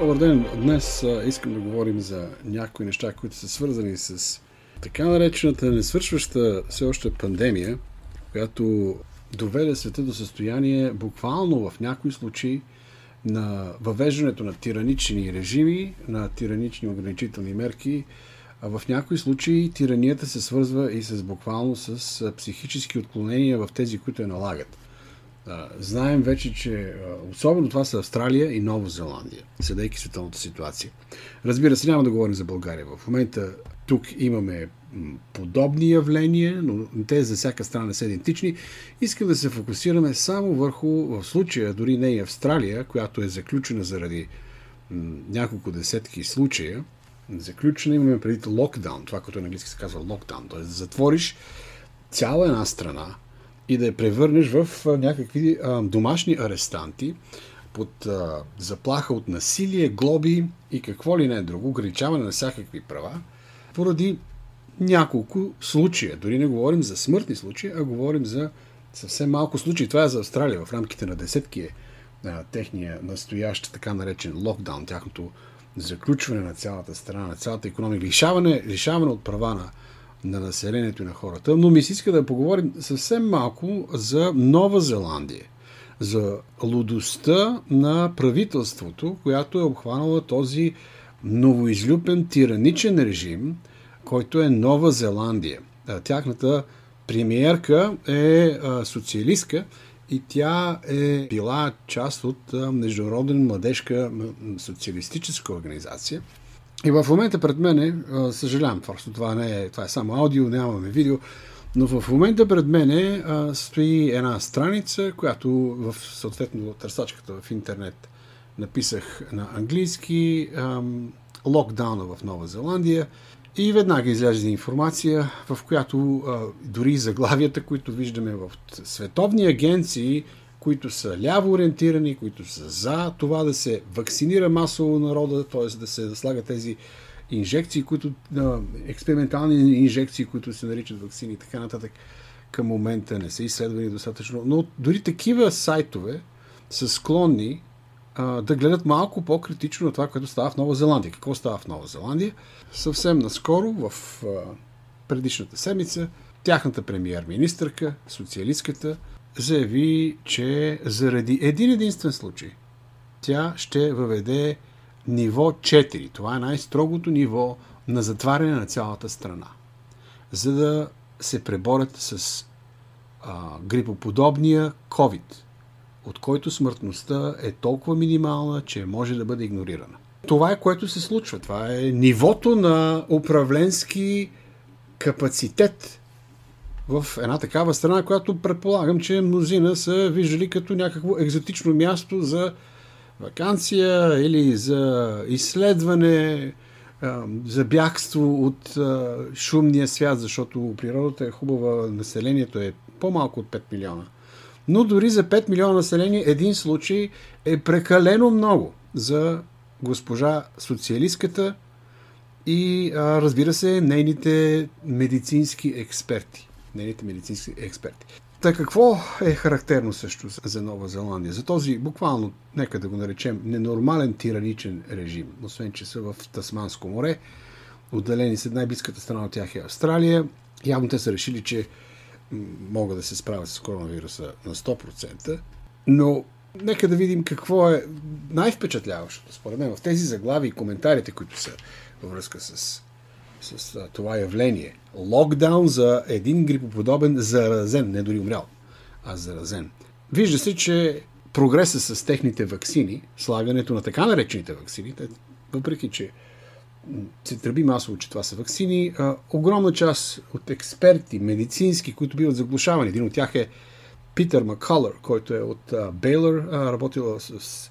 Добър ден! Днес искам да говорим за някои неща, които са свързани с така наречената несвършваща все още пандемия, която доведе света до състояние буквално в някои случаи на въвеждането на тиранични режими, на тиранични ограничителни мерки, а в някои случаи тиранията се свързва и с буквално с психически отклонения в тези, които я налагат. Знаем вече, че особено това са Австралия и Нова Зеландия, съдейки световната ситуация. Разбира се, няма да говорим за България. В момента тук имаме подобни явления, но те за всяка страна са идентични. Искам да се фокусираме само върху, в случая, дори не и Австралия, която е заключена заради няколко десетки случая. Заключена имаме преди локдаун, това, което на английски се казва локдаун, т.е. затвориш цяла една страна, и да я превърнеш в някакви домашни арестанти под заплаха от насилие, глоби и какво ли не друго, ограничаване на всякакви права, поради няколко случая. Дори не говорим за смъртни случаи, а говорим за съвсем малко случаи. Това е за Австралия. В рамките на десетки е техния настоящ така наречен локдаун, тяхното заключване на цялата страна, на цялата економика, лишаване, лишаване от права на на населението и на хората, но ми се иска да поговорим съвсем малко за Нова Зеландия, за лудостта на правителството, която е обхванала този новоизлюпен тираничен режим, който е Нова Зеландия. Тяхната премиерка е социалистка и тя е била част от Международна младежка социалистическа организация – и в момента пред мене, съжалявам, просто това не е, това е само аудио, нямаме видео, но в момента пред мене стои една страница, която в съответно търсачката в интернет написах на английски локдауна в Нова Зеландия и веднага излезе информация, в която дори заглавията, които виждаме в световни агенции, които са ляво ориентирани, които са за това да се вакцинира масово народа, т.е. да се слагат тези инжекции, които, експериментални инжекции, които се наричат вакцини и така нататък, към момента не са изследвани достатъчно. Но дори такива сайтове са склонни а, да гледат малко по-критично на това, което става в Нова Зеландия. Какво става в Нова Зеландия? Съвсем наскоро, в а, предишната седмица, тяхната премьер-министърка, социалистката, заяви, че заради един единствен случай тя ще въведе ниво 4. Това е най-строгото ниво на затваряне на цялата страна. За да се преборят с а, грипоподобния COVID, от който смъртността е толкова минимална, че може да бъде игнорирана. Това е което се случва. Това е нивото на управленски капацитет в една такава страна, която предполагам, че мнозина са виждали като някакво екзотично място за вакансия или за изследване, за бягство от шумния свят, защото природата е хубава, населението е по-малко от 5 милиона. Но дори за 5 милиона население един случай е прекалено много за госпожа социалистката и разбира се нейните медицински експерти нейните медицински експерти. Та какво е характерно също за Нова Зеландия? За този буквално, нека да го наречем, ненормален тираничен режим, освен че са в Тасманско море, отделени са най-близката страна от тях е Австралия. Явно те са решили, че могат да се справят с коронавируса на 100%, но нека да видим какво е най-впечатляващото, според мен, в тези заглави и коментарите, които са във връзка с с това явление. Локдаун за един грипоподобен заразен, не дори умрял, а заразен. Вижда се, че прогреса с техните вакцини, слагането на така наречените вакцини, въпреки че се тръби масово, че това са вакцини, огромна част от експерти, медицински, които биват заглушавани, един от тях е Питър Макколър, който е от Бейлър, работил с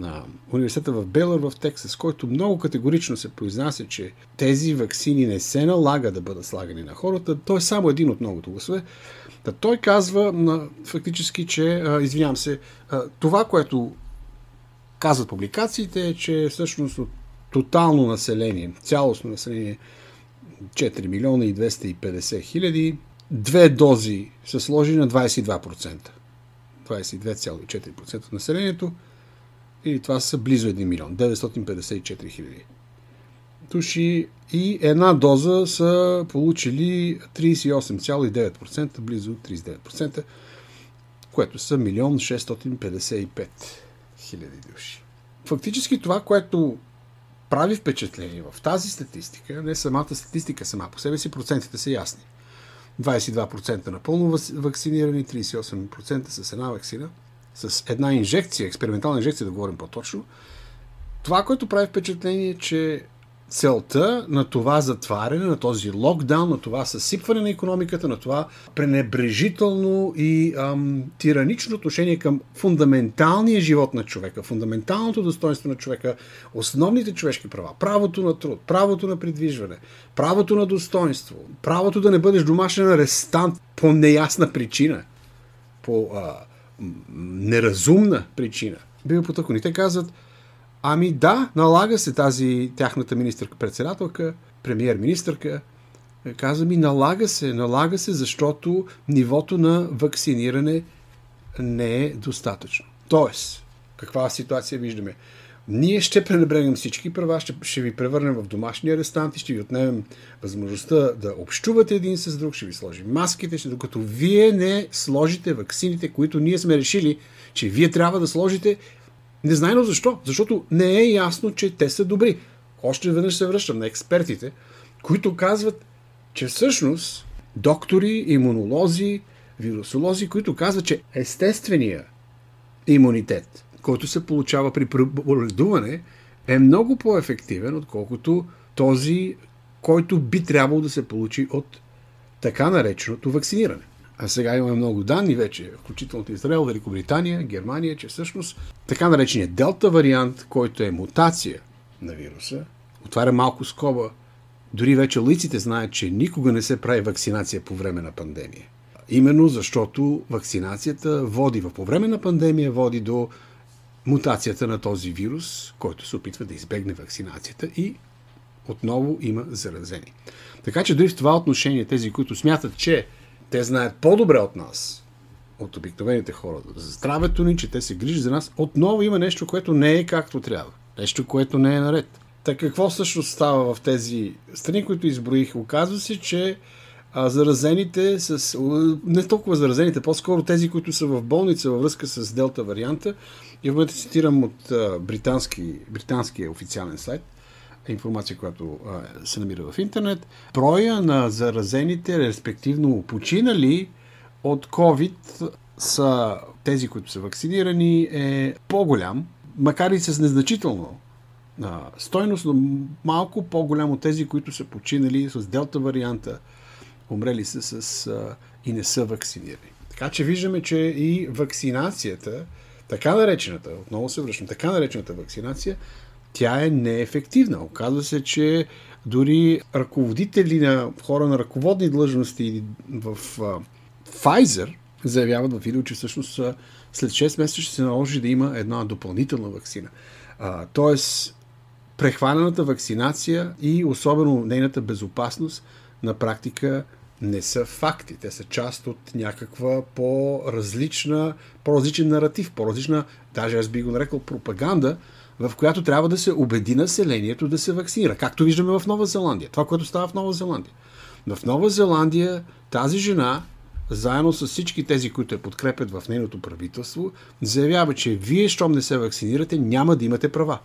на университета в Белър в Тексас, който много категорично се произнася, че тези вакцини не се налага да бъдат слагани на хората. Той е само един от многото гласове. Да той казва фактически, че, извинявам се, това, което казват публикациите е, че всъщност от тотално население, цялостно население 4 милиона и 250 хиляди, две дози са сложени на 22%. 22,4% от населението И това са близо 1 милион, 954 хиляди души и една доза са получили 38,9%, близо 39%, което са 1 655 хиляди души. Фактически това, което прави впечатление в тази статистика, не самата статистика сама по себе си, процентите са ясни. 22% напълно вакцинирани, 38% с една вакцина, с една инжекция, експериментална инжекция, да говорим по-точно. Това, което прави впечатление е, че целта на това затваряне, на този локдаун, на това съсипване на економиката, на това пренебрежително и ам, тиранично отношение към фундаменталния живот на човека, фундаменталното достоинство на човека, основните човешки права, правото на труд, правото на придвижване, правото на достоинство, правото да не бъдеш домашен арестант по неясна причина, по а, неразумна причина. Бива потъквани. Те казват, Ами да, налага се тази тяхната министърка-председателка, премьер-министърка, каза ми, налага се, налага се, защото нивото на вакциниране не е достатъчно. Тоест, каква ситуация виждаме? Ние ще пренебрегнем всички права, ще, ще ви превърнем в домашни арестанти, ще ви отнемем възможността да общувате един с друг, ще ви сложим маските, ще, докато вие не сложите ваксините, които ние сме решили, че вие трябва да сложите Незнайно защо. Защото не е ясно, че те са добри. Още веднъж се връщам на експертите, които казват, че всъщност доктори, имунолози, вирусолози, които казват, че естествения имунитет, който се получава при преболедуване, е много по-ефективен, отколкото този, който би трябвало да се получи от така нареченото вакциниране. А сега имаме много данни вече, включително от Израел, Великобритания, Германия, че всъщност така нареченият делта вариант, който е мутация на вируса, отваря малко скоба. Дори вече лиците знаят, че никога не се прави вакцинация по време на пандемия. Именно защото вакцинацията води, по време на пандемия води до мутацията на този вирус, който се опитва да избегне вакцинацията и отново има заразени. Така че дори в това отношение тези, които смятат, че те знаят по-добре от нас, от обикновените хора, за здравето ни, че те се грижат за нас. Отново има нещо, което не е както трябва. Нещо, което не е наред. Така какво всъщност става в тези страни, които изброих? Оказва се, че а, заразените с... Не толкова заразените, по-скоро тези, които са в болница във връзка с Делта варианта. И в момента цитирам от британски, британския официален сайт – информация, която се намира в интернет. Броя на заразените, респективно починали от COVID са тези, които са вакцинирани, е по-голям, макар и с незначително а, стойност, но малко по-голям от тези, които са починали с делта варианта, умрели са с а, и не са вакцинирани. Така че виждаме, че и вакцинацията, така наречената, отново се връщам, така наречената вакцинация, тя е неефективна. Оказва се, че дори ръководители на хора на ръководни длъжности в Pfizer заявяват в видео, че всъщност след 6 месеца ще се наложи да има една допълнителна вакцина. А, тоест, прехванената вакцинация и особено нейната безопасност на практика не са факти. Те са част от някаква по-различна, по-различен наратив, по-различна, даже аз би го нарекал пропаганда, в която трябва да се убеди населението да се вакцинира. Както виждаме в Нова Зеландия. Това, което става в Нова Зеландия. В Нова Зеландия тази жена, заедно с всички тези, които я подкрепят в нейното правителство, заявява, че вие, щом не се вакцинирате, няма да имате права.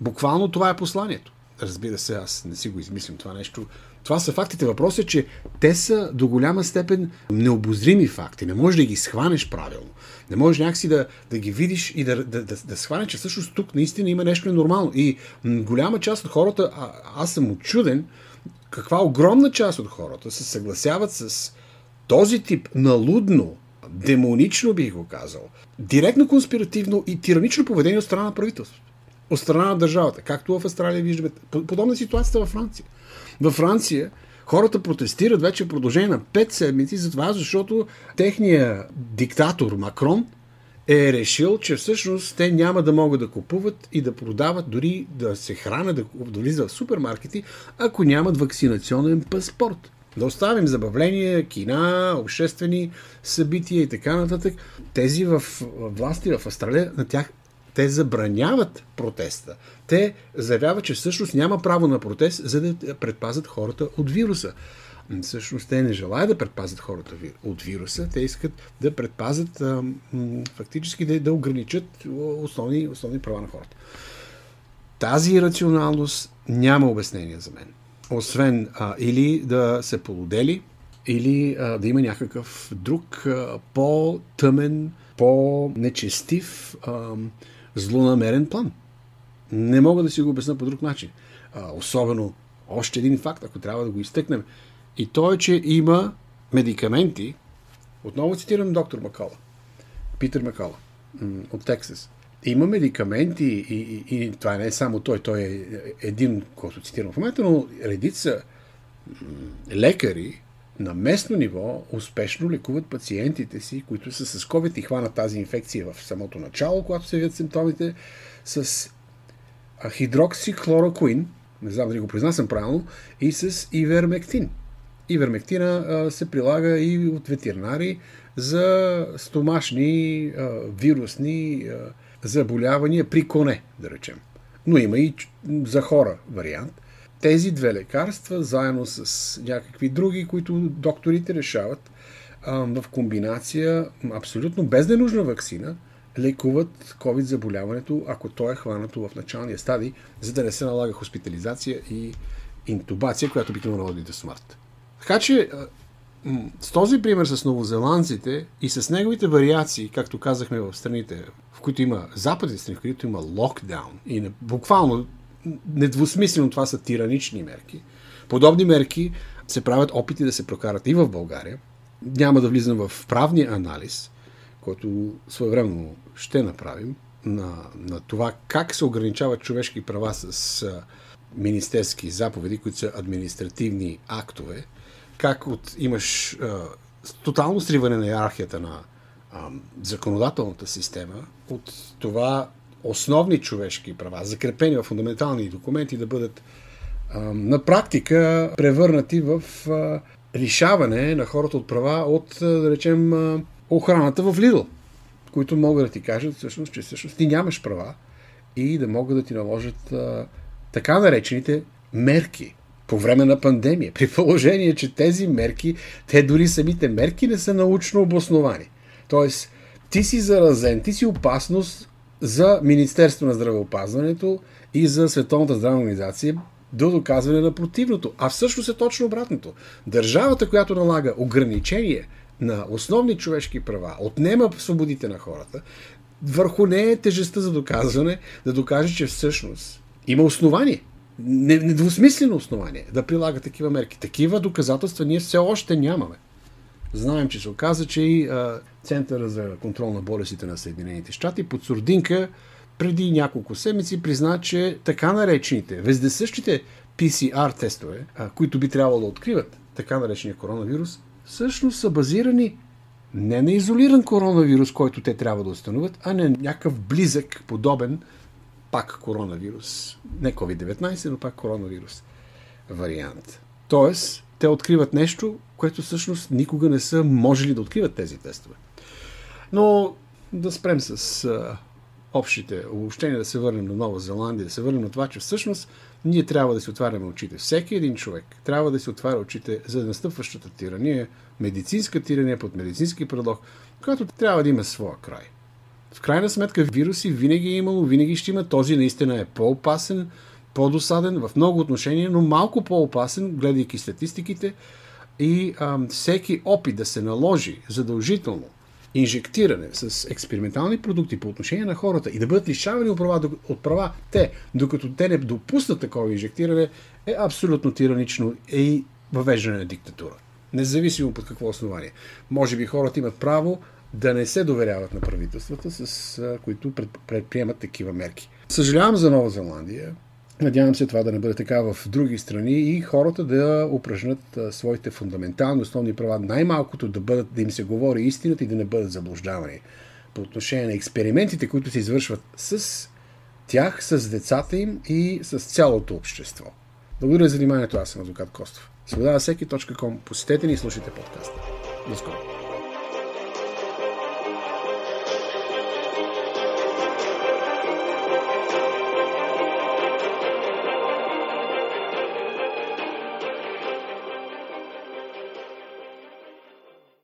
Буквално това е посланието. Разбира се, аз не си го измислям това нещо. Това са фактите. Въпросът е, че те са до голяма степен необозрими факти. Не можеш да ги схванеш правилно. Не можеш някакси да, да ги видиш и да, да, да, да схване, че всъщност тук наистина има нещо ненормално. И голяма част от хората, а, аз съм очуден, каква огромна част от хората се съгласяват с този тип налудно, демонично бих го казал, директно конспиративно и тиранично поведение от страна на правителството. От страна на държавата. Както в Австралия виждаме. Подобна ситуацията във Франция. Във Франция Хората протестират вече в продължение на 5 седмици за това, защото техният диктатор Макрон е решил, че всъщност те няма да могат да купуват и да продават, дори да се хранят, да, влизат в супермаркети, ако нямат вакцинационен паспорт. Да оставим забавления, кина, обществени събития и така нататък. Тези в власти в Австралия, на тях Те забраняват протеста. Те заявяват, че всъщност няма право на протест, за да предпазят хората от вируса. Всъщност те не желаят да предпазят хората от вируса, те искат да предпазят, фактически да, да ограничат основни, основни права на хората. Тази рационалност няма обяснение за мен. Освен а, или да се полудели, или а, да има някакъв друг а, по-тъмен, по-нечестив, а, злонамерен план. Не мога да си го обясня по друг начин. А, особено още един факт, ако трябва да го изтъкнем. И то е, че има медикаменти, отново цитирам доктор Макала, Питър Макала от Тексас. Има медикаменти и, и, и това не е само той, той е един, който цитирам в момента, но редица лекари на местно ниво успешно лекуват пациентите си, които са с COVID и хванат тази инфекция в самото начало, когато се явят симптомите, с хидроксихлорокуин, не знам дали го произнасям правилно, и с ивермектин. Ивермектина се прилага и от ветеринари за стомашни, вирусни заболявания при коне, да речем. Но има и за хора вариант. Тези две лекарства, заедно с някакви други, които докторите решават, в комбинация, абсолютно без ненужна вакцина, лекуват COVID заболяването, ако то е хванато в началния стадий, за да не се налага хоспитализация и интубация, която обикновено води до смърт. Така че с този пример с новозеландците и с неговите вариации, както казахме в страните, в които има западни страни, в които има локдаун и буквално недвусмислено това са тиранични мерки, подобни мерки се правят опити да се прокарат и в България. Няма да влизам в правния анализ, който своевременно ще направим, на, на това как се ограничават човешки права с министерски заповеди, които са административни актове, как от, имаш а, тотално сриване на иерархията на а, законодателната система, от това основни човешки права, закрепени в фундаментални документи, да бъдат на практика превърнати в лишаване на хората от права от, да речем, охраната в Лидл, които могат да ти кажат всъщност, че всъщност ти нямаш права и да могат да ти наложат така наречените мерки по време на пандемия, при положение, че тези мерки, те дори самите мерки не са научно обосновани. Тоест, ти си заразен, ти си опасност за Министерство на здравеопазването и за Световната здравна организация до доказване на противното. А всъщност е точно обратното. Държавата, която налага ограничение на основни човешки права, отнема свободите на хората, върху нея е тежестта за доказване, да докаже, че всъщност има основание недвусмислено основание да прилага такива мерки. Такива доказателства ние все още нямаме. Знаем, че се оказа, че и Центъра за контрол на болестите на Съединените щати под сурдинка преди няколко седмици призна, че така наречените, вездесъщите PCR тестове, които би трябвало да откриват така наречения коронавирус, всъщност са базирани не на изолиран коронавирус, който те трябва да установят, а на някакъв близък, подобен пак коронавирус. Не COVID-19, но пак коронавирус вариант. Тоест, те откриват нещо, което всъщност никога не са можели да откриват тези тестове. Но да спрем с а, общите обобщения, да се върнем на Нова Зеландия, да се върнем на това, че всъщност ние трябва да си отваряме очите. Всеки един човек трябва да си отваря очите за настъпващата тирания, медицинска тирания под медицински предлог, която трябва да има своя край. В крайна сметка вируси винаги е имало, винаги ще има. Този наистина е по-опасен, по-досаден в много отношения, но малко по-опасен, гледайки статистиките. И а, всеки опит да се наложи задължително инжектиране с експериментални продукти по отношение на хората и да бъдат лишавани от права, от права те, докато те не допуснат такова инжектиране, е абсолютно тиранично и въвеждане на диктатура. Независимо под какво основание. Може би хората имат право да не се доверяват на правителствата, с които предприемат такива мерки. Съжалявам за Нова Зеландия. Надявам се това да не бъде така в други страни и хората да упражнат своите фундаментални основни права, най-малкото да, бъдат, да им се говори истината и да не бъдат заблуждавани по отношение на експериментите, които се извършват с тях, с децата им и с цялото общество. Благодаря за вниманието. Аз съм адвокат Костов. Свобода всеки.com. Посетете ни и слушайте подкаста. До скоро.